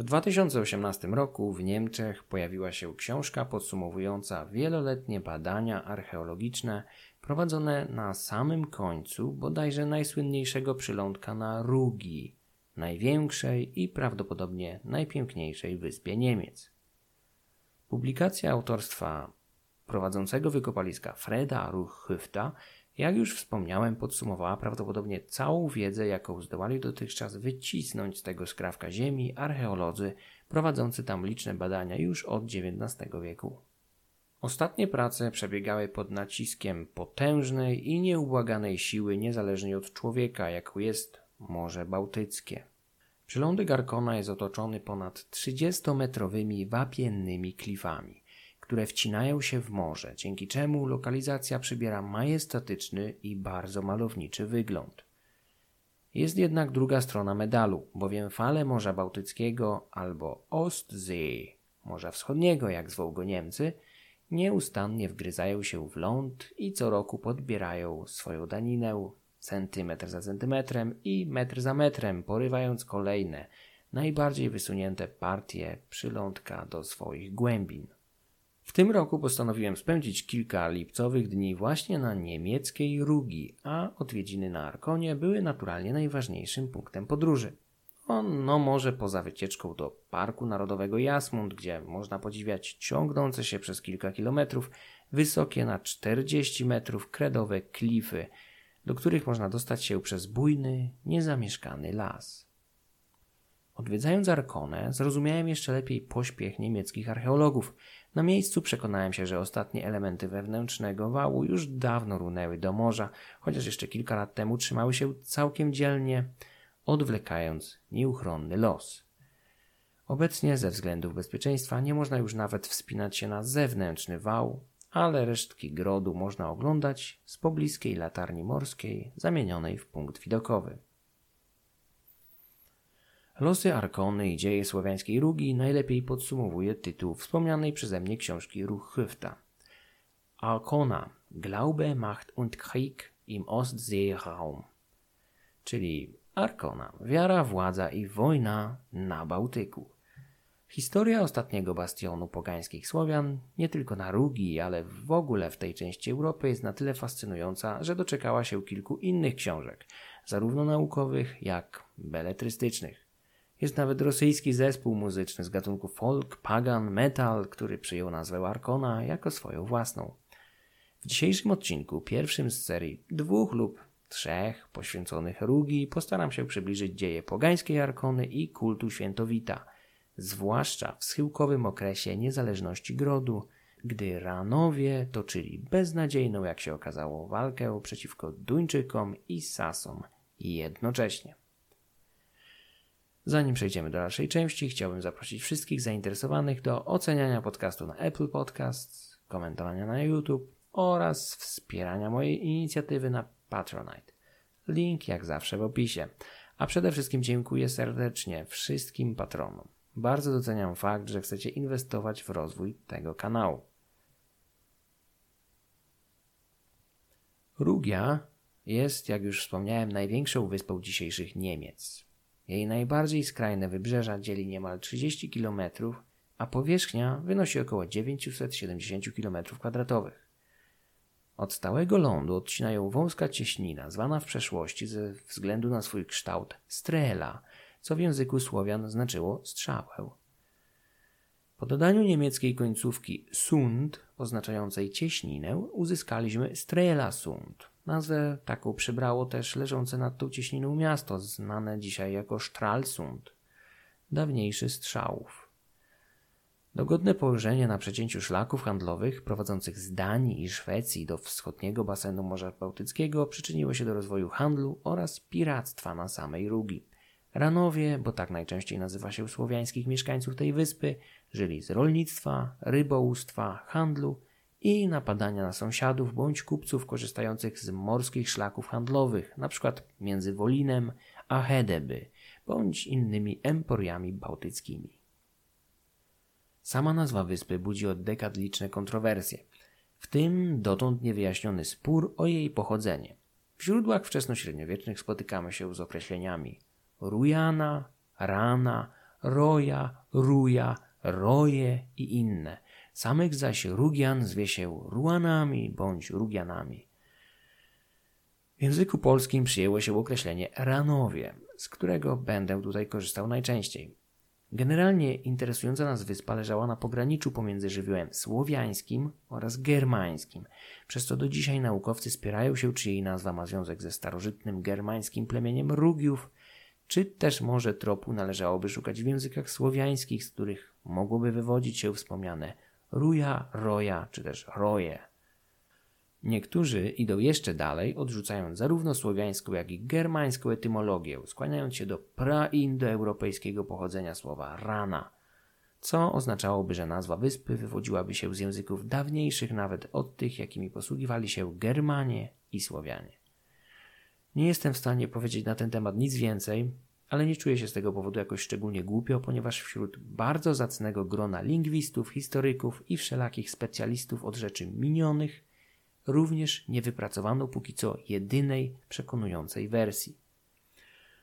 W 2018 roku w Niemczech pojawiła się książka podsumowująca wieloletnie badania archeologiczne prowadzone na samym końcu bodajże najsłynniejszego przylądka na Rugi, największej i prawdopodobnie najpiękniejszej wyspie Niemiec. Publikacja autorstwa prowadzącego wykopaliska Freda Ruchhyfta, jak już wspomniałem, podsumowała prawdopodobnie całą wiedzę, jaką zdołali dotychczas wycisnąć z tego skrawka ziemi archeolodzy prowadzący tam liczne badania już od XIX wieku. Ostatnie prace przebiegały pod naciskiem potężnej i nieubłaganej siły niezależnej od człowieka, jaką jest Morze Bałtyckie. Przylądek Arkona jest otoczony ponad 30-metrowymi wapiennymi klifami, które wcinają się w morze, dzięki czemu lokalizacja przybiera majestatyczny i bardzo malowniczy wygląd. Jest jednak druga strona medalu, bowiem fale Morza Bałtyckiego albo Ostsee, Morza Wschodniego, jak zwoł go Niemcy, nieustannie wgryzają się w ląd i co roku podbierają swoją daninę centymetr za centymetrem i metr za metrem, porywając kolejne, najbardziej wysunięte partie przylądka do swoich głębin. W tym roku postanowiłem spędzić kilka lipcowych dni właśnie na niemieckiej Rugi, a odwiedziny na Arkonie były naturalnie najważniejszym punktem podróży. No, może poza wycieczką do Parku Narodowego Jasmund, gdzie można podziwiać ciągnące się przez kilka kilometrów wysokie na 40 metrów kredowe klify, do których można dostać się przez bujny, niezamieszkany las. Odwiedzając Arkonę, zrozumiałem jeszcze lepiej pośpiech niemieckich archeologów. Na miejscu przekonałem się, że ostatnie elementy wewnętrznego wału już dawno runęły do morza, chociaż jeszcze kilka lat temu trzymały się całkiem dzielnie, odwlekając nieuchronny los. Obecnie ze względów bezpieczeństwa nie można już nawet wspinać się na zewnętrzny wał, ale resztki grodu można oglądać z pobliskiej latarni morskiej zamienionej w punkt widokowy. Losy Arkony i dzieje słowiańskiej Rugi najlepiej podsumowuje tytuł wspomnianej przeze mnie książki Ruchhyfta. Arkona, Glaube, Macht und Krieg im Ostseeraum, czyli Arkona, wiara, władza i wojna na Bałtyku. Historia ostatniego bastionu pogańskich Słowian, nie tylko na Rugi, ale w ogóle w tej części Europy jest na tyle fascynująca, że doczekała się kilku innych książek, zarówno naukowych, jak beletrystycznych. Jest nawet rosyjski zespół muzyczny z gatunku folk, pagan, metal, który przyjął nazwę Arkona jako swoją własną. W dzisiejszym odcinku, pierwszym z serii dwóch lub trzech poświęconych Rugi, postaram się przybliżyć dzieje pogańskiej Arkony i kultu świętowita – zwłaszcza w schyłkowym okresie niezależności Grodu, gdy Ranowie toczyli beznadziejną, jak się okazało, walkę przeciwko Duńczykom i Sasom jednocześnie. Zanim przejdziemy do dalszej części, chciałbym zaprosić wszystkich zainteresowanych do oceniania podcastu na Apple Podcasts, komentowania na YouTube oraz wspierania mojej inicjatywy na Patronite. Link jak zawsze w opisie. A przede wszystkim dziękuję serdecznie wszystkim patronom. Bardzo doceniam fakt, że chcecie inwestować w rozwój tego kanału. Rugia jest, jak już wspomniałem, największą wyspą dzisiejszych Niemiec. Jej najbardziej skrajne wybrzeża dzieli niemal 30 km, a powierzchnia wynosi około 970 km2. Od stałego lądu odcinają wąska cieśnina, zwana w przeszłości ze względu na swój kształt strela, co w języku Słowian znaczyło strzałę. Po dodaniu niemieckiej końcówki Sund, oznaczającej cieśninę, uzyskaliśmy Strelasund. Nazwę taką przybrało też leżące nad tą cieśniną miasto, znane dzisiaj jako Stralsund, dawniejszy strzałów. Dogodne położenie na przecięciu szlaków handlowych prowadzących z Danii i Szwecji do wschodniego basenu Morza Bałtyckiego przyczyniło się do rozwoju handlu oraz piractwa na samej Rugi. Ranowie, bo tak najczęściej nazywa się słowiańskich mieszkańców tej wyspy, żyli z rolnictwa, rybołówstwa, handlu i napadania na sąsiadów bądź kupców korzystających z morskich szlaków handlowych, np. między Wolinem a Hedeby, bądź innymi emporiami bałtyckimi. Sama nazwa wyspy budzi od dekad liczne kontrowersje, w tym dotąd niewyjaśniony spór o jej pochodzenie. W źródłach wczesnośredniowiecznych spotykamy się z określeniami Rujana, Rana, roja, ruja, roje i inne. Samych zaś Rugian zwie się Ruanami bądź Rugianami. W języku polskim przyjęło się określenie Ranowie, z którego będę tutaj korzystał najczęściej. Generalnie interesująca nas wyspa leżała na pograniczu pomiędzy żywiołem słowiańskim oraz germańskim, przez co do dzisiaj naukowcy spierają się, czy jej nazwa ma związek ze starożytnym germańskim plemieniem Rugiów, czy też może tropu należałoby szukać w językach słowiańskich, z których mogłoby wywodzić się wspomniane ruja, roja czy też roje. Niektórzy idą jeszcze dalej, odrzucając zarówno słowiańską, jak i germańską etymologię, skłaniając się do praindoeuropejskiego pochodzenia słowa rana, co oznaczałoby, że nazwa wyspy wywodziłaby się z języków dawniejszych nawet od tych, jakimi posługiwali się Germanie i Słowianie. Nie jestem w stanie powiedzieć na ten temat nic więcej, ale nie czuję się z tego powodu jakoś szczególnie głupio, ponieważ wśród bardzo zacnego grona lingwistów, historyków i wszelakich specjalistów od rzeczy minionych również nie wypracowano póki co jedynej przekonującej wersji.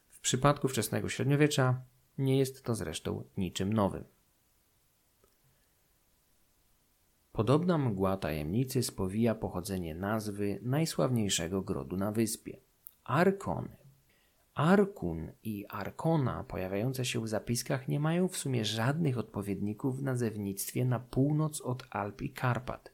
W przypadku wczesnego średniowiecza nie jest to zresztą niczym nowym. Podobna mgła tajemnicy spowija pochodzenie nazwy najsławniejszego grodu na wyspie Arkony. Arkun i Arkona pojawiające się w zapiskach nie mają w sumie żadnych odpowiedników w nazewnictwie na północ od Alp i Karpat.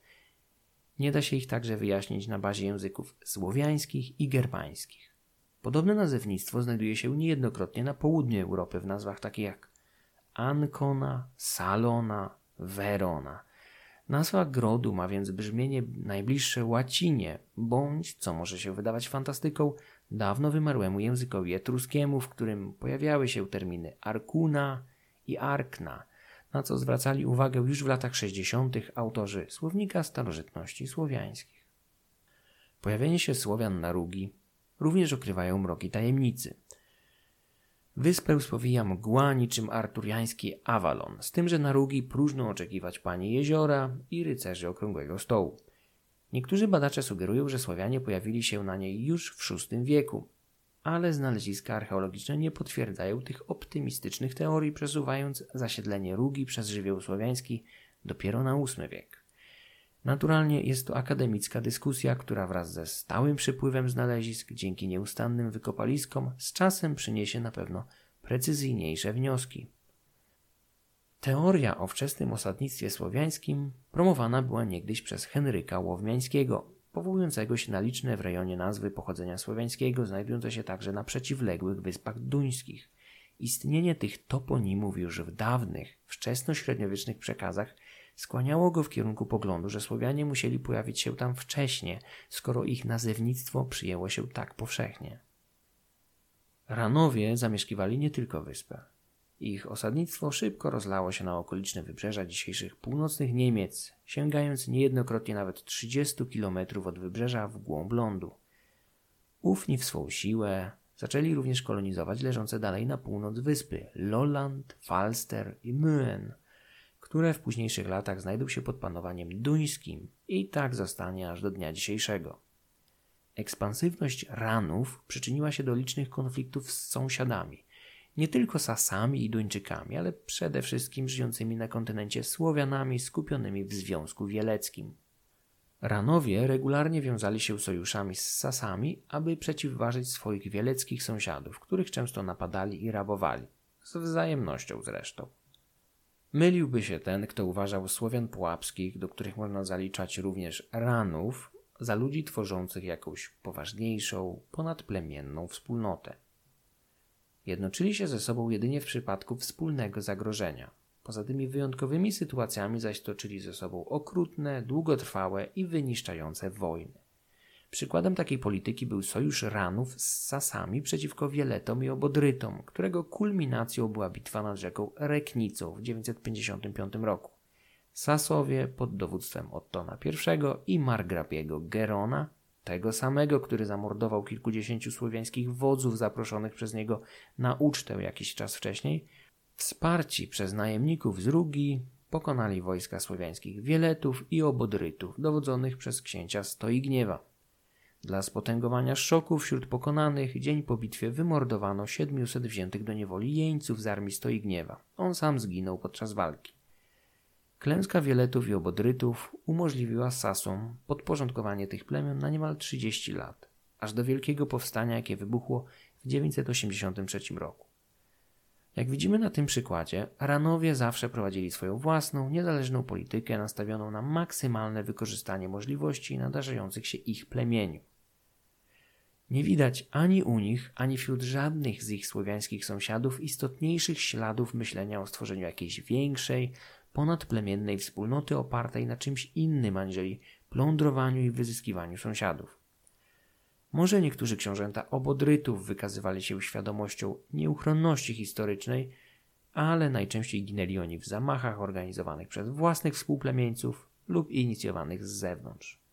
Nie da się ich także wyjaśnić na bazie języków słowiańskich i germańskich. Podobne nazewnictwo znajduje się niejednokrotnie na południu Europy w nazwach takich jak Ancona, Salona, Verona. Nazwa grodu ma więc brzmienie najbliższe łacinie, bądź, co może się wydawać fantastyką, dawno wymarłemu językowi etruskiemu, w którym pojawiały się terminy Arkuna i Arkna, na co zwracali uwagę już w latach 60. autorzy słownika starożytności słowiańskich. Pojawienie się Słowian na Rugi również okrywają mroki tajemnicy. Wyspę spowija mgła niczym arturiański Avalon, z tym, że na Rugi próżno oczekiwać pani jeziora i rycerzy okrągłego stołu. Niektórzy badacze sugerują, że Słowianie pojawili się na niej już w VI wieku, ale znaleziska archeologiczne nie potwierdzają tych optymistycznych teorii, przesuwając zasiedlenie Rugi przez żywioł słowiański dopiero na VIII wiek. Naturalnie jest to akademicka dyskusja, która wraz ze stałym przypływem znalezisk dzięki nieustannym wykopaliskom z czasem przyniesie na pewno precyzyjniejsze wnioski. Teoria o wczesnym osadnictwie słowiańskim promowana była niegdyś przez Henryka Łowmiańskiego, powołującego się na liczne w rejonie nazwy pochodzenia słowiańskiego, znajdujące się także na przeciwległych wyspach duńskich. Istnienie tych toponimów już w dawnych, wczesnośredniowiecznych przekazach skłaniało go w kierunku poglądu, że Słowianie musieli pojawić się tam wcześnie, skoro ich nazewnictwo przyjęło się tak powszechnie. Ranowie zamieszkiwali nie tylko wyspę. Ich osadnictwo szybko rozlało się na okoliczne wybrzeża dzisiejszych północnych Niemiec, sięgając niejednokrotnie nawet 30 km od wybrzeża w głąb lądu. Ufni w swą siłę zaczęli również kolonizować leżące dalej na północ wyspy Lolland, Falster i Möen, które w późniejszych latach znajdą się pod panowaniem duńskim i tak zostanie aż do dnia dzisiejszego. Ekspansywność Ranów przyczyniła się do licznych konfliktów z sąsiadami – nie tylko Sasami i Duńczykami, ale przede wszystkim żyjącymi na kontynencie Słowianami skupionymi w Związku Wieleckim. Ranowie regularnie wiązali się sojuszami z Sasami, aby przeciwważyć swoich wieleckich sąsiadów, których często napadali i rabowali, z wzajemnością zresztą. Myliłby się ten, kto uważał Słowian pułapskich, do których można zaliczać również Ranów, za ludzi tworzących jakąś poważniejszą, ponadplemienną wspólnotę. Jednoczyli się ze sobą jedynie w przypadku wspólnego zagrożenia. Poza tymi wyjątkowymi sytuacjami zaś toczyli ze sobą okrutne, długotrwałe i wyniszczające wojny. Przykładem takiej polityki był sojusz Ranów z Sasami przeciwko Wieletom i Obodrytom, którego kulminacją była bitwa nad rzeką Reknicą w 955 roku. Sasowie pod dowództwem Ottona I i Margrabiego Gerona tego samego, który zamordował kilkudziesięciu słowiańskich wodzów zaproszonych przez niego na ucztę jakiś czas wcześniej, wsparci przez najemników z Rugi, pokonali wojska słowiańskich Wieletów i Obodrytów, dowodzonych przez księcia Stoigniewa. Dla spotęgowania szoku wśród pokonanych, dzień po bitwie wymordowano 700 wziętych do niewoli jeńców z armii Stoigniewa. On sam zginął podczas walki. Klęska Wieletów i Obodrytów umożliwiła Sasom podporządkowanie tych plemion na niemal 30 lat, aż do wielkiego powstania, jakie wybuchło w 983 roku. Jak widzimy na tym przykładzie, Ranowie zawsze prowadzili swoją własną, niezależną politykę nastawioną na maksymalne wykorzystanie możliwości nadarzających się ich plemieniu. Nie widać ani u nich, ani wśród żadnych z ich słowiańskich sąsiadów istotniejszych śladów myślenia o stworzeniu jakiejś większej, ponadplemiennej wspólnoty opartej na czymś innym aniżeli plądrowaniu i wyzyskiwaniu sąsiadów. Może niektórzy książęta obodrytów wykazywali się świadomością nieuchronności historycznej, ale najczęściej ginęli oni w zamachach organizowanych przez własnych współplemieńców lub inicjowanych z zewnątrz.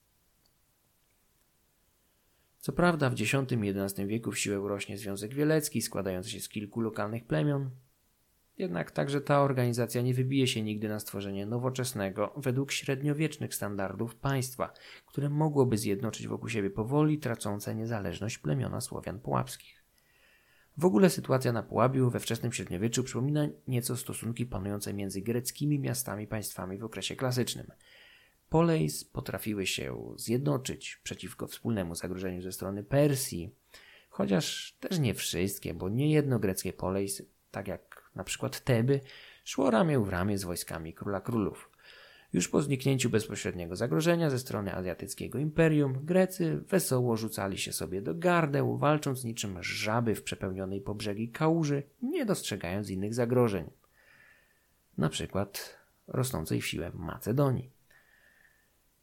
Co prawda w X i XI wieku w siłę rośnie Związek Wielecki składający się z kilku lokalnych plemion, jednak także ta organizacja nie wybije się nigdy na stworzenie nowoczesnego, według średniowiecznych standardów państwa, które mogłoby zjednoczyć wokół siebie powoli tracące niezależność plemiona Słowian Pułapskich. W ogóle sytuacja na Pułabiu we wczesnym średniowieczu przypomina nieco stosunki panujące między greckimi miastami państwami w okresie klasycznym. Polejs potrafiły się zjednoczyć przeciwko wspólnemu zagrożeniu ze strony Persji, chociaż też nie wszystkie, bo nie jedno greckie polejs, tak jak na przykład Teby, szło ramię w ramię z wojskami króla królów. Już po zniknięciu bezpośredniego zagrożenia ze strony azjatyckiego imperium, Grecy wesoło rzucali się sobie do gardeł, walcząc niczym żaby w przepełnionej po brzegi kałuży, nie dostrzegając innych zagrożeń. Na przykład rosnącej w siłę Macedonii.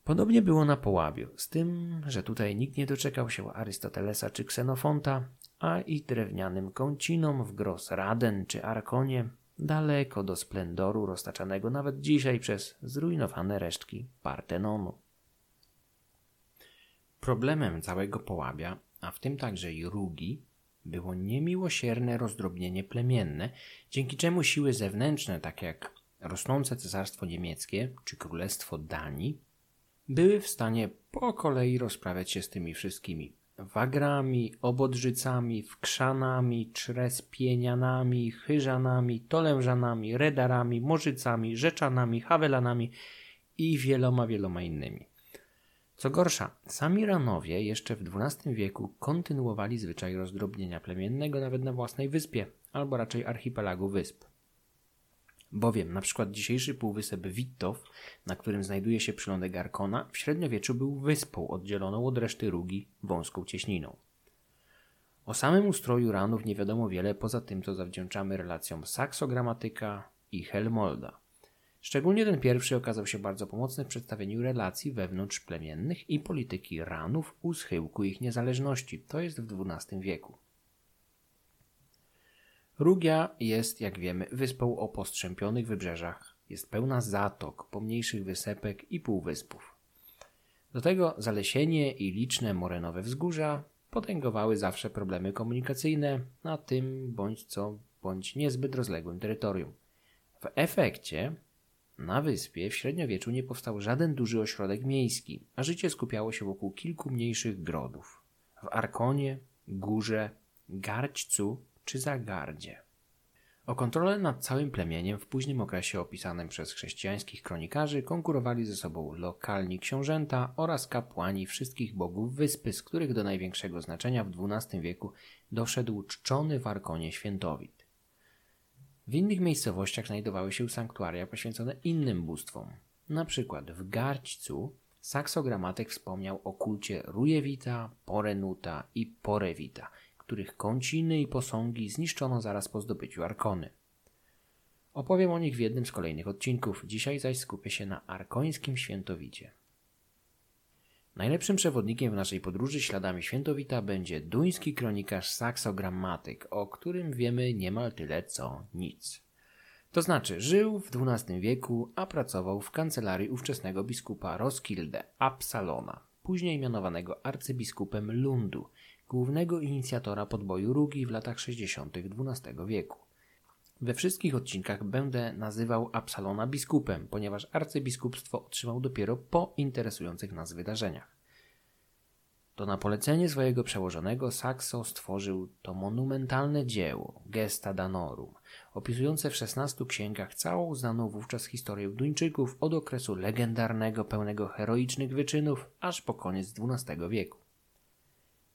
Podobnie było na Połabiu, z tym, że tutaj nikt nie doczekał się Arystotelesa czy Ksenofonta, a i drewnianym kącinom w Gros Raden czy Arkonie, daleko do splendoru roztaczanego nawet dzisiaj przez zrujnowane resztki Partenonu. Problemem całego Połabia, a w tym także i Rugi, było niemiłosierne rozdrobnienie plemienne, dzięki czemu siły zewnętrzne, takie jak rosnące cesarstwo niemieckie czy królestwo Danii, były w stanie po kolei rozprawiać się z tymi wszystkimi wagrami, obodrzycami, wkrzanami, czrespienianami, chyżanami, tolężanami, redarami, morzycami, rzeczanami, hawelanami i wieloma, wieloma innymi. Co gorsza, sami Ranowie jeszcze w XII wieku kontynuowali zwyczaj rozdrobnienia plemiennego nawet na własnej wyspie, albo raczej archipelagu wysp. Bowiem na przykład dzisiejszy półwysep Wittow, na którym znajduje się przylądek Arkona, w średniowieczu był wyspą oddzieloną od reszty Rugi wąską cieśniną. O samym ustroju ranów nie wiadomo wiele poza tym, co zawdzięczamy relacjom Saksogramatyka i Helmolda. Szczególnie ten pierwszy okazał się bardzo pomocny w przedstawieniu relacji wewnątrz plemiennych i polityki ranów u schyłku ich niezależności, to jest w XII wieku. Rugia jest, jak wiemy, wyspą o postrzępionych wybrzeżach. Jest pełna zatok, pomniejszych wysepek i półwyspów. Do tego zalesienie i liczne morenowe wzgórza potęgowały zawsze problemy komunikacyjne na tym bądź co bądź niezbyt rozległym terytorium. W efekcie na wyspie w średniowieczu nie powstał żaden duży ośrodek miejski, a życie skupiało się wokół kilku mniejszych grodów. W Arkonie, Górze, Garćcu czy Zagardzie. O kontrolę nad całym plemieniem w późnym okresie opisanym przez chrześcijańskich kronikarzy konkurowali ze sobą lokalni książęta oraz kapłani wszystkich bogów wyspy, z których do największego znaczenia w XII wieku doszedł czczony w Arkonie świętowit. W innych miejscowościach znajdowały się sanktuaria poświęcone innym bóstwom. Na przykład w Garćcu saksogramatek wspomniał o kulcie Rujewita, Porenuta i Porewita – których kąciny i posągi zniszczono zaraz po zdobyciu Arkony. Opowiem o nich w jednym z kolejnych odcinków, dzisiaj zaś skupię się na arkońskim świętowicie. Najlepszym przewodnikiem w naszej podróży śladami świętowita będzie duński kronikarz Saksogrammatyk, o którym wiemy niemal tyle co nic. To znaczy, żył w XII wieku, a pracował w kancelarii ówczesnego biskupa Roskilde, Absalona, później mianowanego arcybiskupem Lundu, głównego inicjatora podboju Rugi w latach 60. XII wieku. We wszystkich odcinkach będę nazywał Absalona biskupem, ponieważ arcybiskupstwo otrzymał dopiero po interesujących nas wydarzeniach. To na polecenie swojego przełożonego Saxo stworzył to monumentalne dzieło Gesta Danorum, opisujące w szesnastu księgach całą znaną wówczas historię Duńczyków od okresu legendarnego, pełnego heroicznych wyczynów, aż po koniec XII wieku.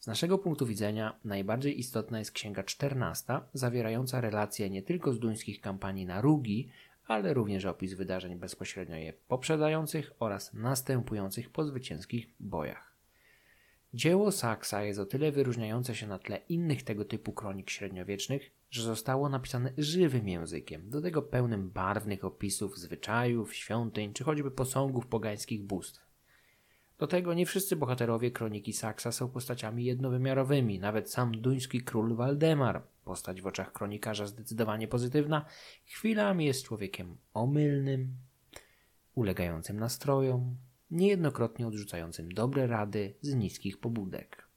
Z naszego punktu widzenia najbardziej istotna jest księga XIV, zawierająca relacje nie tylko z duńskich kampanii na Rugi, ale również opis wydarzeń bezpośrednio je poprzedzających oraz następujących po zwycięskich bojach. Dzieło Saksa jest o tyle wyróżniające się na tle innych tego typu kronik średniowiecznych, że zostało napisane żywym językiem, do tego pełnym barwnych opisów zwyczajów, świątyń czy choćby posągów pogańskich bóstw. Do tego nie wszyscy bohaterowie kroniki Saksa są postaciami jednowymiarowymi. Nawet sam duński król Waldemar, postać w oczach kronikarza zdecydowanie pozytywna, chwilami jest człowiekiem omylnym, ulegającym nastrojom, niejednokrotnie odrzucającym dobre rady z niskich pobudek.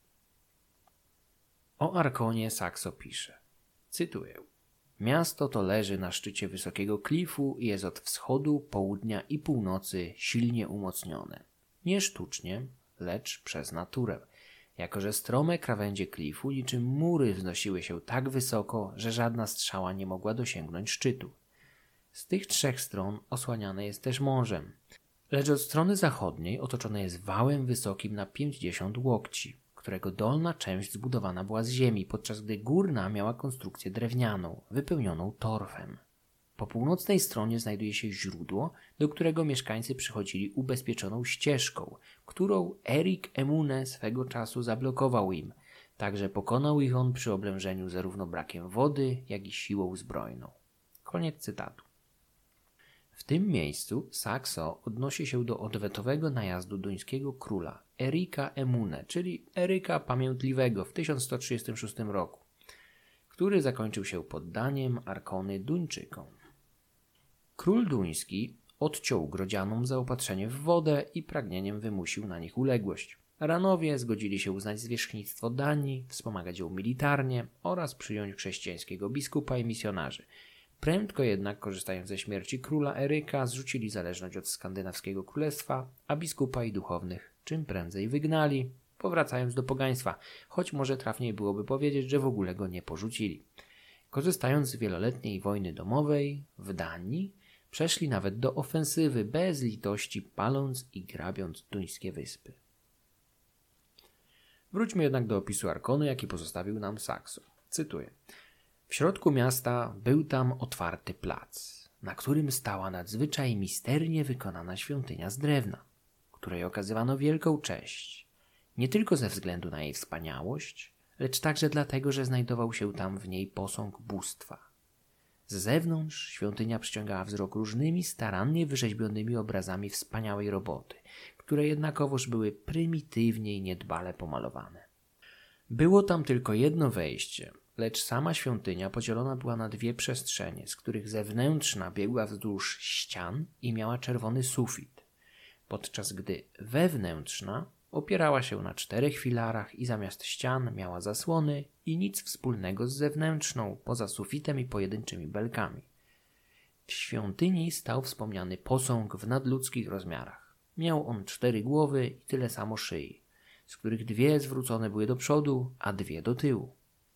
O Arkonie Sakso pisze, cytuję, Miasto to leży na szczycie wysokiego klifu i jest od wschodu, południa i północy silnie umocnione nie sztucznie, lecz przez naturę, jako że strome krawędzie klifu niczym mury wznosiły się tak wysoko, że żadna strzała nie mogła dosięgnąć szczytu. Z tych trzech stron osłaniane jest też morzem, lecz od strony zachodniej otoczone jest wałem wysokim na 50 łokci, którego dolna część zbudowana była z ziemi, podczas gdy górna miała konstrukcję drewnianą, wypełnioną torfem. Po północnej stronie znajduje się źródło, do którego mieszkańcy przychodzili ubezpieczoną ścieżką, którą Erik Emune swego czasu zablokował im, także pokonał ich on przy oblężeniu zarówno brakiem wody, jak i siłą zbrojną. Koniec cytatu. W tym miejscu Saxo odnosi się do odwetowego najazdu duńskiego króla Erika Emune, czyli Eryka Pamiętliwego w 1136 roku, który zakończył się poddaniem Arkony Duńczykom. Król duński odciął grodzianom zaopatrzenie w wodę i pragnieniem wymusił na nich uległość. Ranowie zgodzili się uznać zwierzchnictwo Danii, wspomagać ją militarnie oraz przyjąć chrześcijańskiego biskupa i misjonarzy. Prędko jednak, korzystając ze śmierci króla Eryka, zrzucili zależność od skandynawskiego królestwa, a biskupa i duchownych czym prędzej wygnali, powracając do pogaństwa, choć może trafniej byłoby powiedzieć, że w ogóle go nie porzucili. Korzystając z wieloletniej wojny domowej w Danii, Przeszli nawet do ofensywy bez litości, paląc i grabiąc duńskie wyspy. Wróćmy jednak do opisu Arkonu, jaki pozostawił nam Saxo. Cytuję. W środku miasta był tam otwarty plac, na którym stała nadzwyczaj misternie wykonana świątynia z drewna, której okazywano wielką cześć, nie tylko ze względu na jej wspaniałość, lecz także dlatego, że znajdował się tam w niej posąg bóstwa, z zewnątrz świątynia przyciągała wzrok różnymi starannie wyrzeźbionymi obrazami wspaniałej roboty, które jednakowoż były prymitywnie i niedbale pomalowane. Było tam tylko jedno wejście, lecz sama świątynia podzielona była na dwie przestrzenie, z których zewnętrzna biegła wzdłuż ścian i miała czerwony sufit, podczas gdy wewnętrzna Opierała się na czterech filarach i zamiast ścian miała zasłony i nic wspólnego z zewnętrzną, poza sufitem i pojedynczymi belkami. W świątyni stał wspomniany posąg w nadludzkich rozmiarach. Miał on cztery głowy i tyle samo szyi, z których dwie zwrócone były do przodu, a dwie do tyłu.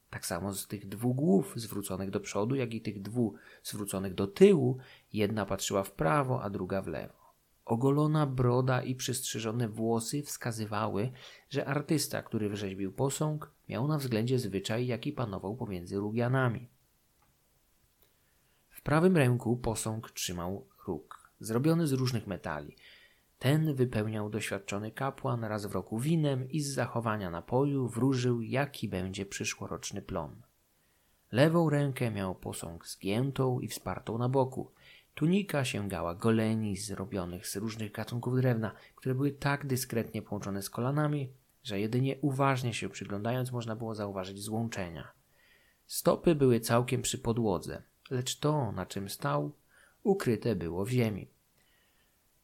Tak samo z tych dwóch głów zwróconych do przodu, jak i tych dwóch zwróconych do tyłu, jedna patrzyła w prawo, a druga w lewo. Ogolona broda i przystrzyżone włosy wskazywały, że artysta, który wyrzeźbił posąg, miał na względzie zwyczaj, jaki panował pomiędzy Rugianami. W prawym ręku posąg trzymał róg, zrobiony z różnych metali. Ten wypełniał doświadczony kapłan raz w roku winem i z zachowania napoju wróżył, jaki będzie przyszłoroczny plon. Lewą rękę miał posąg zgiętą i wspartą na boku – Tunika sięgała goleni zrobionych z różnych gatunków drewna, które były tak dyskretnie połączone z kolanami, że jedynie uważnie się przyglądając można było zauważyć złączenia. Stopy były całkiem przy podłodze, lecz to, na czym stał, ukryte było w ziemi.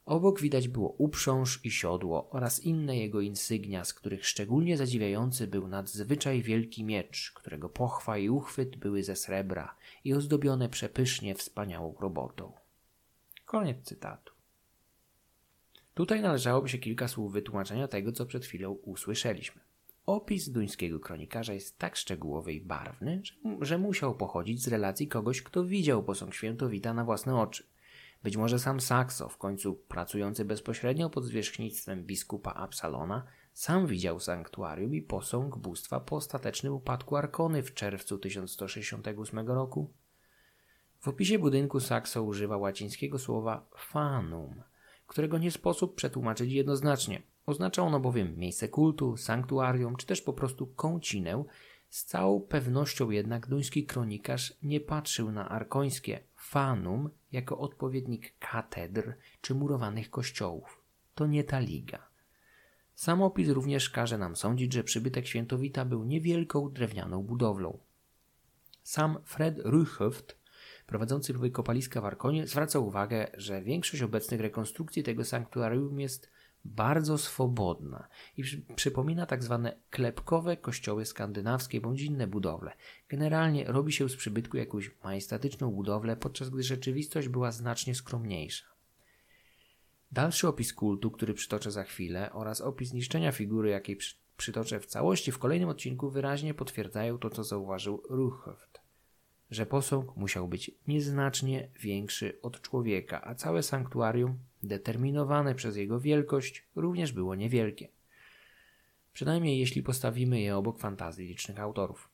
Obok widać było uprząż i siodło oraz inne jego insygnia, z których szczególnie zadziwiający był nadzwyczaj wielki miecz, którego pochwa i uchwyt były ze srebra i ozdobione przepysznie wspaniałą robotą. Koniec cytatu. Tutaj należałoby się kilka słów wytłumaczenia tego, co przed chwilą usłyszeliśmy. Opis duńskiego kronikarza jest tak szczegółowy i barwny, że, że musiał pochodzić z relacji kogoś, kto widział posąg świętowita na własne oczy. Być może sam Saxo, w końcu pracujący bezpośrednio pod zwierzchnictwem biskupa Absalona, sam widział sanktuarium i posąg bóstwa po ostatecznym upadku Arkony w czerwcu 1168 roku. W opisie budynku Saxo używa łacińskiego słowa fanum, którego nie sposób przetłumaczyć jednoznacznie. Oznacza ono bowiem miejsce kultu, sanktuarium, czy też po prostu kącinę. Z całą pewnością jednak duński kronikarz nie patrzył na arkońskie fanum jako odpowiednik katedr czy murowanych kościołów. To nie ta liga. Sam opis również każe nam sądzić, że przybytek świętowita był niewielką drewnianą budowlą. Sam Fred Ruchoft, prowadzący kopaliska w Arkonie, zwraca uwagę, że większość obecnych rekonstrukcji tego sanktuarium jest bardzo swobodna i przypomina tak zwane klepkowe kościoły skandynawskie bądź inne budowle. Generalnie robi się z przybytku jakąś majestatyczną budowlę, podczas gdy rzeczywistość była znacznie skromniejsza. Dalszy opis kultu, który przytoczę za chwilę, oraz opis niszczenia figury, jakiej przytoczę w całości w kolejnym odcinku, wyraźnie potwierdzają to, co zauważył Ruchoft, że posąg musiał być nieznacznie większy od człowieka, a całe sanktuarium, determinowane przez jego wielkość, również było niewielkie. Przynajmniej jeśli postawimy je obok fantazji licznych autorów.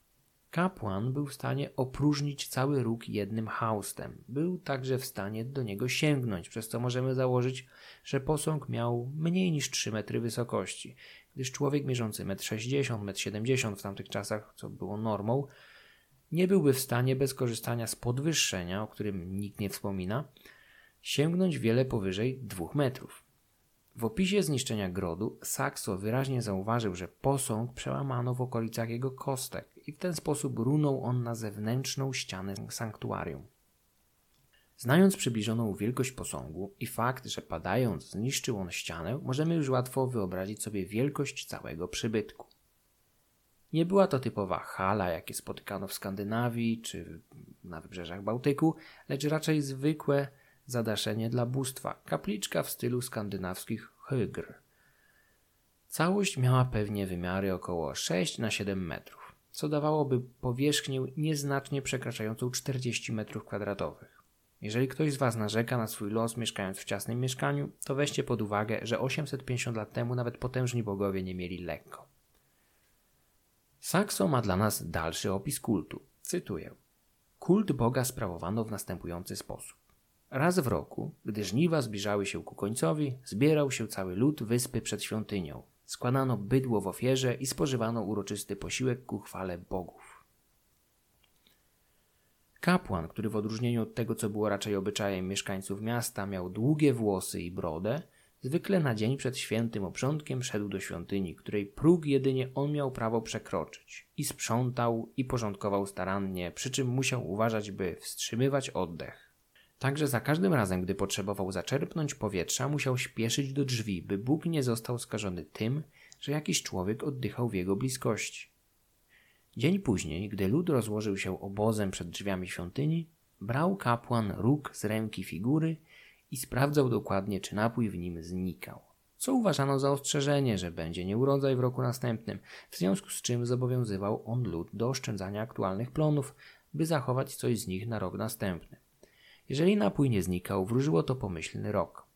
Kapłan był w stanie opróżnić cały róg jednym haustem. Był także w stanie do niego sięgnąć, przez co możemy założyć, że posąg miał mniej niż 3 metry wysokości, gdyż człowiek mierzący 1,60 m, 1,70 m w tamtych czasach, co było normą, nie byłby w stanie bez korzystania z podwyższenia, o którym nikt nie wspomina, sięgnąć wiele powyżej 2 metrów. W opisie zniszczenia grodu Saxo wyraźnie zauważył, że posąg przełamano w okolicach jego kostek i w ten sposób runął on na zewnętrzną ścianę sanktuarium. Znając przybliżoną wielkość posągu i fakt, że padając zniszczył on ścianę, możemy już łatwo wyobrazić sobie wielkość całego przybytku. Nie była to typowa hala, jakie spotykano w Skandynawii czy na wybrzeżach Bałtyku, lecz raczej zwykłe zadaszenie dla bóstwa, kapliczka w stylu skandynawskich hygr. Całość miała pewnie wymiary około 6 na 7 metrów, co dawałoby powierzchnię nieznacznie przekraczającą 40 metrów kwadratowych. Jeżeli ktoś z Was narzeka na swój los mieszkając w ciasnym mieszkaniu, to weźcie pod uwagę, że 850 lat temu nawet potężni bogowie nie mieli lekko. Saxo ma dla nas dalszy opis kultu. Cytuję. Kult Boga sprawowano w następujący sposób. Raz w roku, gdy żniwa zbliżały się ku końcowi, zbierał się cały lud wyspy przed świątynią. Składano bydło w ofierze i spożywano uroczysty posiłek ku chwale bogów. Kapłan, który w odróżnieniu od tego, co było raczej obyczajem mieszkańców miasta, miał długie włosy i brodę, zwykle na dzień przed świętym oprządkiem szedł do świątyni, której próg jedynie on miał prawo przekroczyć i sprzątał i porządkował starannie, przy czym musiał uważać, by wstrzymywać oddech. Także za każdym razem, gdy potrzebował zaczerpnąć powietrza, musiał śpieszyć do drzwi, by Bóg nie został skażony tym, że jakiś człowiek oddychał w jego bliskości. Dzień później, gdy lud rozłożył się obozem przed drzwiami świątyni, brał kapłan róg z ręki figury i sprawdzał dokładnie, czy napój w nim znikał. Co uważano za ostrzeżenie, że będzie nieurodzaj w roku następnym, w związku z czym zobowiązywał on lud do oszczędzania aktualnych plonów, by zachować coś z nich na rok następny. Jeżeli napój nie znikał, wróżyło to pomyślny rok.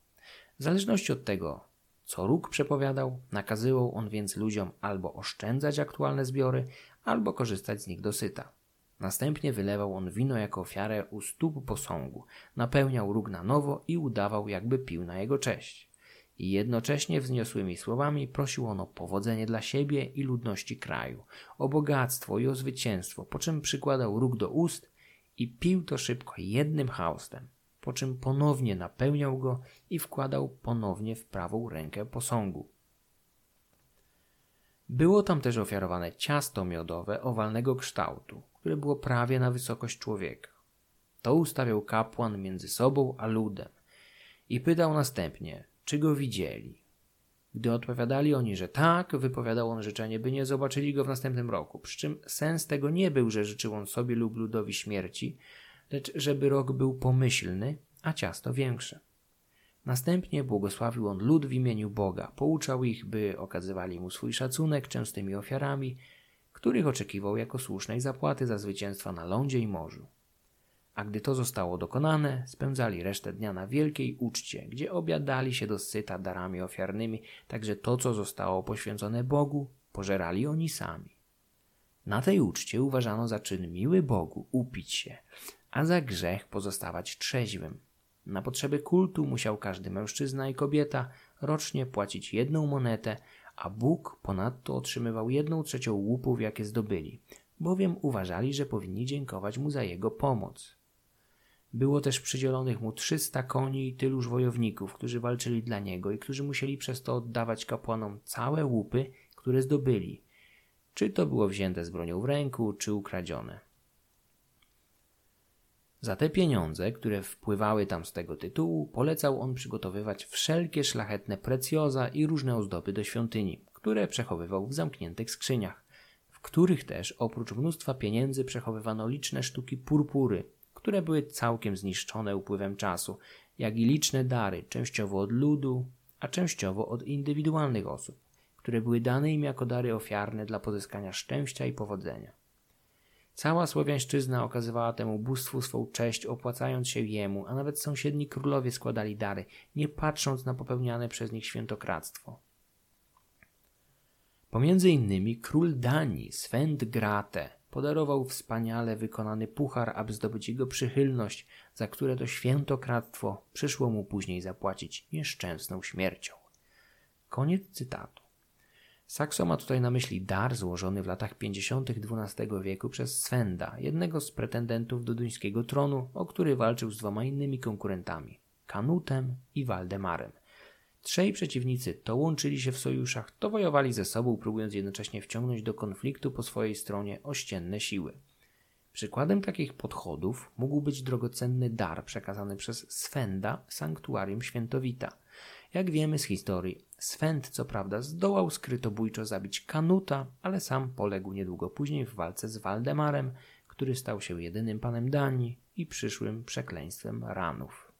W zależności od tego, co róg przepowiadał, nakazywał on więc ludziom albo oszczędzać aktualne zbiory, albo korzystać z nich dosyta. Następnie wylewał on wino jako ofiarę u stóp posągu, napełniał róg na nowo i udawał, jakby pił na jego cześć. I jednocześnie wzniosłymi słowami prosił on o powodzenie dla siebie i ludności kraju, o bogactwo i o zwycięstwo, po czym przykładał róg do ust i pił to szybko jednym haustem, po czym ponownie napełniał go i wkładał ponownie w prawą rękę posągu. Było tam też ofiarowane ciasto miodowe owalnego kształtu, które było prawie na wysokość człowieka. To ustawiał kapłan między sobą a ludem i pytał następnie, czy go widzieli. Gdy odpowiadali oni, że tak, wypowiadał on życzenie, by nie zobaczyli go w następnym roku. Przy czym sens tego nie był, że życzył on sobie lub ludowi śmierci, lecz żeby rok był pomyślny, a ciasto większe. Następnie błogosławił on lud w imieniu Boga, pouczał ich, by okazywali mu swój szacunek częstymi ofiarami, których oczekiwał jako słusznej zapłaty za zwycięstwa na lądzie i morzu. A gdy to zostało dokonane, spędzali resztę dnia na wielkiej uczcie, gdzie obiadali się dosyta darami ofiarnymi, także to, co zostało poświęcone Bogu, pożerali oni sami. Na tej uczcie uważano za czyn miły Bogu upić się, a za grzech pozostawać trzeźwym. Na potrzeby kultu musiał każdy mężczyzna i kobieta rocznie płacić jedną monetę, a Bóg ponadto otrzymywał jedną trzecią łupów, jakie zdobyli, bowiem uważali, że powinni dziękować mu za jego pomoc. Było też przydzielonych mu trzysta koni i tyluż wojowników, którzy walczyli dla niego i którzy musieli przez to oddawać kapłanom całe łupy, które zdobyli, czy to było wzięte z bronią w ręku, czy ukradzione. Za te pieniądze, które wpływały tam z tego tytułu, polecał on przygotowywać wszelkie szlachetne precjoza i różne ozdoby do świątyni, które przechowywał w zamkniętych skrzyniach, w których też oprócz mnóstwa pieniędzy przechowywano liczne sztuki purpury, które były całkiem zniszczone upływem czasu, jak i liczne dary, częściowo od ludu, a częściowo od indywidualnych osób, które były dane im jako dary ofiarne dla pozyskania szczęścia i powodzenia. Cała Słowiańszczyzna okazywała temu bóstwu swą cześć, opłacając się jemu, a nawet sąsiedni królowie składali dary, nie patrząc na popełniane przez nich świętokradztwo. Pomiędzy innymi król Danii, Svend Grate, podarował wspaniale wykonany puchar, aby zdobyć jego przychylność, za które to świętokradztwo przyszło mu później zapłacić nieszczęsną śmiercią. Koniec cytatu. Saxo ma tutaj na myśli dar złożony w latach 50. XII wieku przez Svenda, jednego z pretendentów do duńskiego tronu, o który walczył z dwoma innymi konkurentami Kanutem i Waldemarem. Trzej przeciwnicy to łączyli się w sojuszach, to wojowali ze sobą, próbując jednocześnie wciągnąć do konfliktu po swojej stronie ościenne siły. Przykładem takich podchodów mógł być drogocenny dar przekazany przez Svenda sanktuarium Świętowita – jak wiemy z historii, Swent co prawda zdołał skrytobójczo zabić Kanuta, ale sam poległ niedługo później w walce z Waldemarem, który stał się jedynym panem Danii i przyszłym przekleństwem ranów.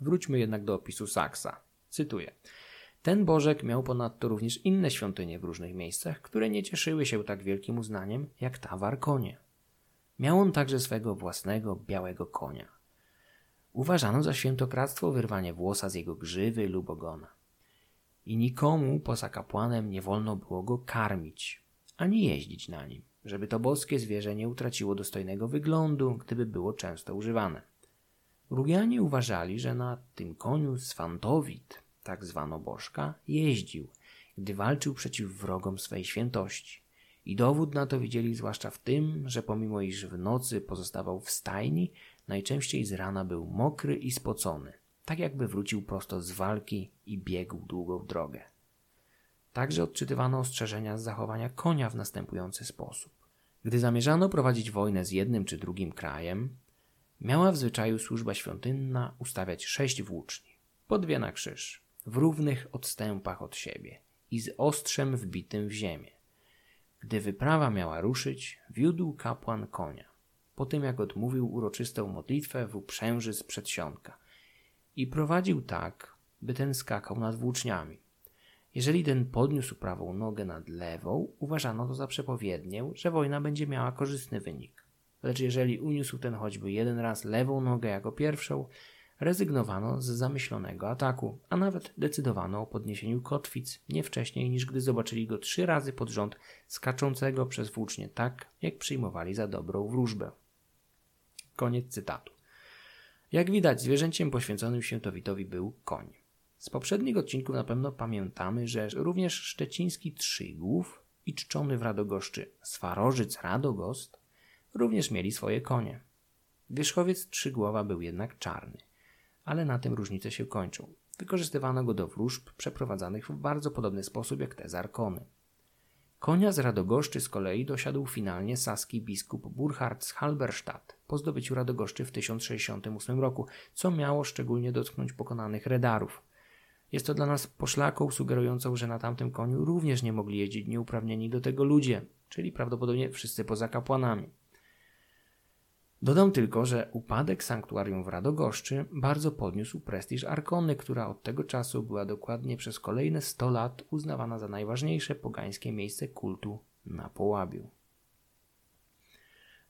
Wróćmy jednak do opisu Saksa. Cytuję. Ten Bożek miał ponadto również inne świątynie w różnych miejscach, które nie cieszyły się tak wielkim uznaniem jak ta w Arkonie. Miał on także swego własnego białego konia. Uważano za świętokradztwo wyrwanie włosa z jego grzywy lub ogona. I nikomu poza kapłanem nie wolno było go karmić, ani jeździć na nim, żeby to boskie zwierzę nie utraciło dostojnego wyglądu, gdyby było często używane. Rugianie uważali, że na tym koniu Swantowit, tak zwano bożka, jeździł, gdy walczył przeciw wrogom swej świętości. I dowód na to widzieli zwłaszcza w tym, że pomimo iż w nocy pozostawał w stajni, Najczęściej z rana był mokry i spocony, tak jakby wrócił prosto z walki i biegł długą drogę. Także odczytywano ostrzeżenia z zachowania konia w następujący sposób. Gdy zamierzano prowadzić wojnę z jednym czy drugim krajem, miała w zwyczaju służba świątynna ustawiać sześć włóczni, po dwie na krzyż, w równych odstępach od siebie i z ostrzem wbitym w ziemię. Gdy wyprawa miała ruszyć, wiódł kapłan konia po tym jak odmówił uroczystą modlitwę w uprzęży z przedsionka. I prowadził tak, by ten skakał nad włóczniami. Jeżeli ten podniósł prawą nogę nad lewą, uważano to za przepowiednię, że wojna będzie miała korzystny wynik. Lecz jeżeli uniósł ten choćby jeden raz lewą nogę jako pierwszą, rezygnowano z zamyślonego ataku, a nawet decydowano o podniesieniu kotwic nie wcześniej niż gdy zobaczyli go trzy razy pod rząd skaczącego przez włócznie tak, jak przyjmowali za dobrą wróżbę. Koniec cytatu. Jak widać, zwierzęciem poświęconym świętowitowi był koń. Z poprzednich odcinków na pewno pamiętamy, że również szczeciński trzygłów i czczony w Radogoszczy Swarożyc Radogost również mieli swoje konie. Wierzchowiec trzygłowa był jednak czarny, ale na tym różnice się kończą. Wykorzystywano go do wróżb przeprowadzanych w bardzo podobny sposób jak te z Arkony. Konia z Radogoszczy z kolei dosiadł finalnie saski biskup Burchard z Halberstadt po zdobyciu Radogoszczy w 1068 roku, co miało szczególnie dotknąć pokonanych redarów. Jest to dla nas poszlaką sugerującą, że na tamtym koniu również nie mogli jeździć nieuprawnieni do tego ludzie, czyli prawdopodobnie wszyscy poza kapłanami. Dodam tylko, że upadek sanktuarium w Radogoszczy bardzo podniósł prestiż Arkony, która od tego czasu była dokładnie przez kolejne 100 lat uznawana za najważniejsze pogańskie miejsce kultu na Połabiu.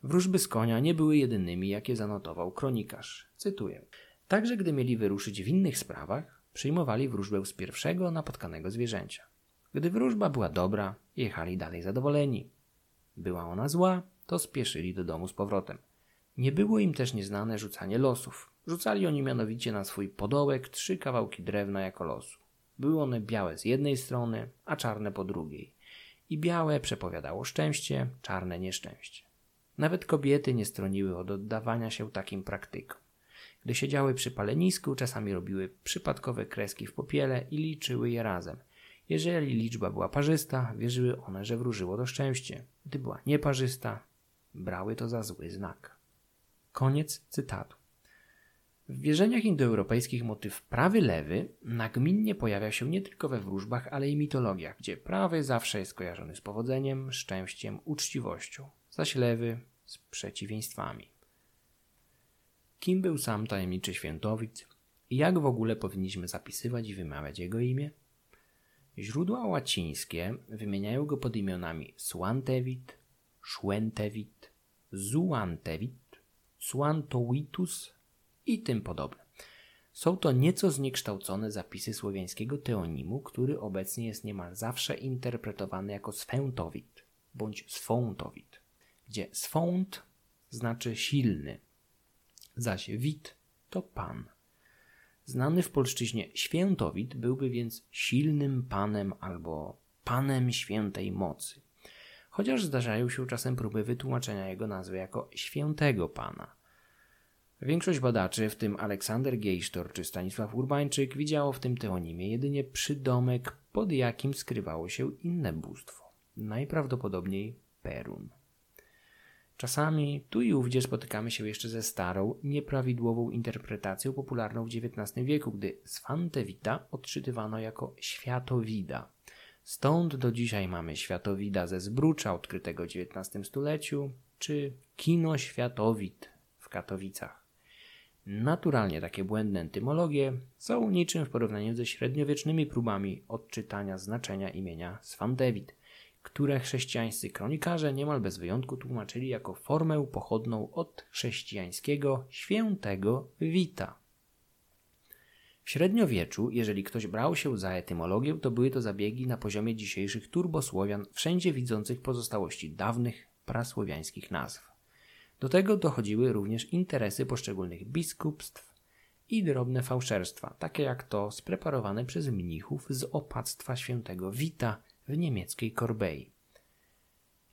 Wróżby z konia nie były jedynymi, jakie zanotował kronikarz. Cytuję. Także gdy mieli wyruszyć w innych sprawach, przyjmowali wróżbę z pierwszego napotkanego zwierzęcia. Gdy wróżba była dobra, jechali dalej zadowoleni. Była ona zła, to spieszyli do domu z powrotem. Nie było im też nieznane rzucanie losów. Rzucali oni mianowicie na swój podołek trzy kawałki drewna jako losu. Były one białe z jednej strony, a czarne po drugiej. I białe przepowiadało szczęście, czarne nieszczęście. Nawet kobiety nie stroniły od oddawania się takim praktykom. Gdy siedziały przy palenisku, czasami robiły przypadkowe kreski w popiele i liczyły je razem. Jeżeli liczba była parzysta, wierzyły one, że wróżyło to szczęście. Gdy była nieparzysta, brały to za zły znak. Koniec cytatu. W wierzeniach indoeuropejskich motyw prawy-lewy nagminnie pojawia się nie tylko we wróżbach, ale i mitologiach, gdzie prawy zawsze jest kojarzony z powodzeniem, szczęściem, uczciwością, zaś lewy z przeciwieństwami. Kim był sam tajemniczy świętowid i jak w ogóle powinniśmy zapisywać i wymawiać jego imię? Źródła łacińskie wymieniają go pod imionami Suantewit, Szwentewit, Zuantewit, Suantowitus i tym podobne. Są to nieco zniekształcone zapisy słowiańskiego teonimu, który obecnie jest niemal zawsze interpretowany jako swętowit bądź swątowit, gdzie swąt znaczy silny, zaś wit to pan. Znany w polszczyźnie świętowit byłby więc silnym panem albo panem świętej mocy chociaż zdarzają się czasem próby wytłumaczenia jego nazwy jako świętego pana. Większość badaczy, w tym Aleksander Geisztor czy Stanisław Urbańczyk, widziało w tym teonimie jedynie przydomek, pod jakim skrywało się inne bóstwo, najprawdopodobniej Perun. Czasami tu i ówdzie spotykamy się jeszcze ze starą, nieprawidłową interpretacją popularną w XIX wieku, gdy Swantewita odczytywano jako światowida, Stąd do dzisiaj mamy światowida ze Zbrucza odkrytego w XIX stuleciu, czy kino światowid w Katowicach. Naturalnie takie błędne entymologie są niczym w porównaniu ze średniowiecznymi próbami odczytania znaczenia imienia Swantewit, które chrześcijańscy kronikarze niemal bez wyjątku tłumaczyli jako formę pochodną od chrześcijańskiego świętego wita. W średniowieczu, jeżeli ktoś brał się za etymologię, to były to zabiegi na poziomie dzisiejszych turbosłowian, wszędzie widzących pozostałości dawnych prasłowiańskich nazw. Do tego dochodziły również interesy poszczególnych biskupstw i drobne fałszerstwa, takie jak to spreparowane przez mnichów z opactwa świętego Wita w niemieckiej Korbei.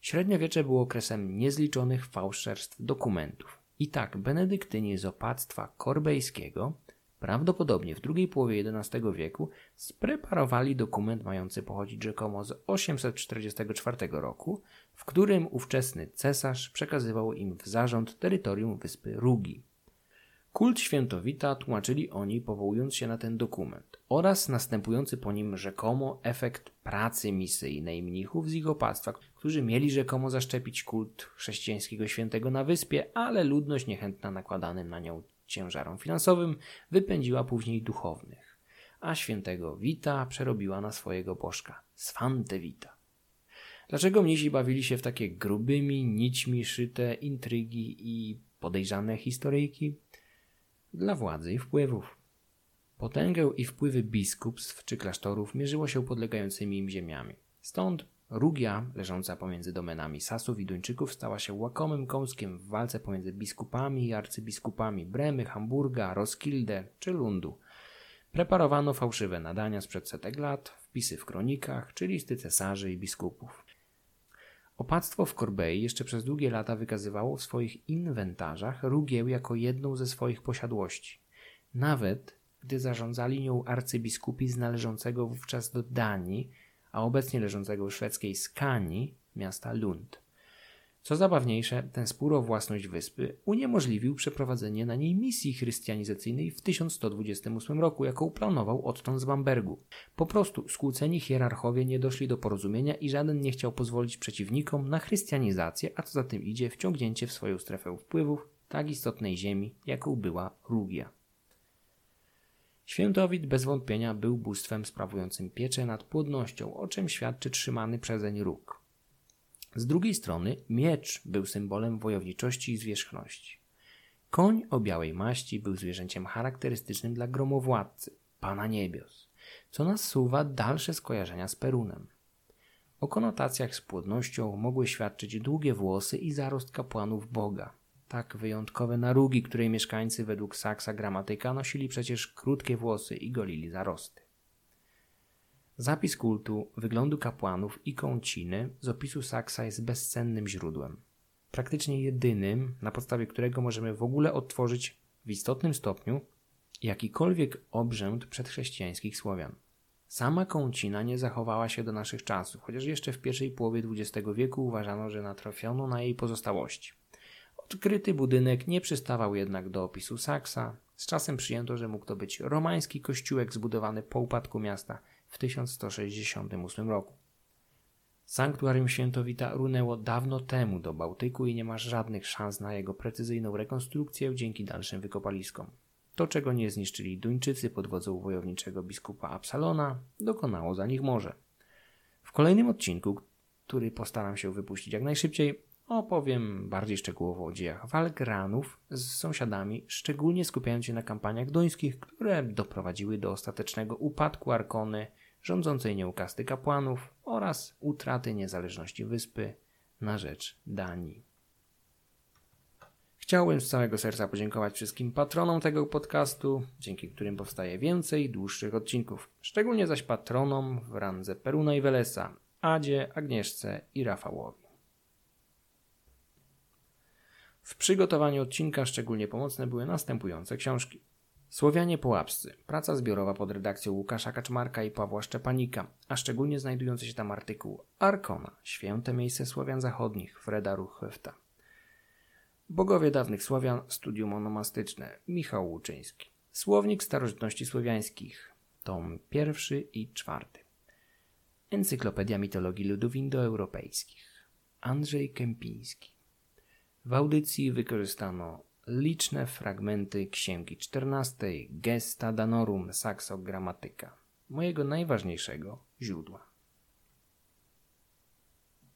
Średniowiecze było okresem niezliczonych fałszerstw dokumentów. I tak benedyktyni z opactwa korbejskiego prawdopodobnie w drugiej połowie XI wieku, spreparowali dokument mający pochodzić rzekomo z 844 roku, w którym ówczesny cesarz przekazywał im w zarząd terytorium wyspy Rugi. Kult świętowita tłumaczyli oni powołując się na ten dokument oraz następujący po nim rzekomo efekt pracy misyjnej mnichów z ich opactwa, którzy mieli rzekomo zaszczepić kult chrześcijańskiego świętego na wyspie, ale ludność niechętna nakładanym na nią ciężarom finansowym, wypędziła później duchownych, a świętego Wita przerobiła na swojego bożka, Swante Wita. Dlaczego mnisi bawili się w takie grubymi, nićmi szyte intrygi i podejrzane historyjki? Dla władzy i wpływów. Potęgę i wpływy biskupstw czy klasztorów mierzyło się podlegającymi im ziemiami. Stąd Rugia, leżąca pomiędzy domenami Sasów i Duńczyków, stała się łakomym kąskiem w walce pomiędzy biskupami i arcybiskupami Bremy, Hamburga, Roskilde czy Lundu. Preparowano fałszywe nadania sprzed setek lat, wpisy w kronikach czy listy cesarzy i biskupów. Opactwo w Korbei jeszcze przez długie lata wykazywało w swoich inwentarzach Rugieł jako jedną ze swoich posiadłości. Nawet gdy zarządzali nią arcybiskupi z należącego wówczas do Danii, a obecnie leżącego w szwedzkiej Skani, miasta Lund. Co zabawniejsze, ten spór o własność wyspy uniemożliwił przeprowadzenie na niej misji chrystianizacyjnej w 1128 roku, jaką planował Otton z Bambergu. Po prostu skłóceni hierarchowie nie doszli do porozumienia i żaden nie chciał pozwolić przeciwnikom na chrystianizację, a co za tym idzie wciągnięcie w swoją strefę wpływów tak istotnej ziemi, jaką była Rugia. Świętowit bez wątpienia był bóstwem sprawującym pieczę nad płodnością, o czym świadczy trzymany przezeń róg. Z drugiej strony miecz był symbolem wojowniczości i zwierzchności. Koń o białej maści był zwierzęciem charakterystycznym dla gromowładcy, pana niebios, co nasuwa dalsze skojarzenia z Perunem. O konotacjach z płodnością mogły świadczyć długie włosy i zarost kapłanów Boga. Tak wyjątkowe narugi, której mieszkańcy według Saksa gramatyka nosili przecież krótkie włosy i golili zarosty. Zapis kultu, wyglądu kapłanów i kąciny z opisu Saksa jest bezcennym źródłem. Praktycznie jedynym, na podstawie którego możemy w ogóle odtworzyć w istotnym stopniu jakikolwiek obrzęd przedchrześcijańskich Słowian. Sama kącina nie zachowała się do naszych czasów, chociaż jeszcze w pierwszej połowie XX wieku uważano, że natrafiono na jej pozostałości. Odkryty budynek nie przystawał jednak do opisu Saksa. Z czasem przyjęto, że mógł to być romański kościółek zbudowany po upadku miasta w 1168 roku. Sanktuarium Świętowita runęło dawno temu do Bałtyku i nie ma żadnych szans na jego precyzyjną rekonstrukcję dzięki dalszym wykopaliskom. To, czego nie zniszczyli Duńczycy pod wodzą wojowniczego biskupa Absalona, dokonało za nich morze. W kolejnym odcinku, który postaram się wypuścić jak najszybciej, opowiem bardziej szczegółowo o dziejach walk ranów z sąsiadami, szczególnie skupiając się na kampaniach dońskich, które doprowadziły do ostatecznego upadku Arkony, rządzącej nią kasty kapłanów oraz utraty niezależności wyspy na rzecz Danii. Chciałbym z całego serca podziękować wszystkim patronom tego podcastu, dzięki którym powstaje więcej dłuższych odcinków. Szczególnie zaś patronom w randze Peruna i Welesa, Adzie, Agnieszce i Rafałowi. W przygotowaniu odcinka szczególnie pomocne były następujące książki. Słowianie Połapscy. Praca zbiorowa pod redakcją Łukasza Kaczmarka i Pawła Szczepanika, a szczególnie znajdujący się tam artykuł Arkona. Święte miejsce Słowian Zachodnich Freda Ruchwefta. Bogowie dawnych Słowian, studium onomastyczne, Michał Łuczyński. Słownik starożytności słowiańskich, tom pierwszy i czwarty. Encyklopedia mitologii ludów indoeuropejskich, Andrzej Kępiński. W audycji wykorzystano liczne fragmenty Księgi XIV Gesta Danorum Saxo Grammatica, mojego najważniejszego źródła.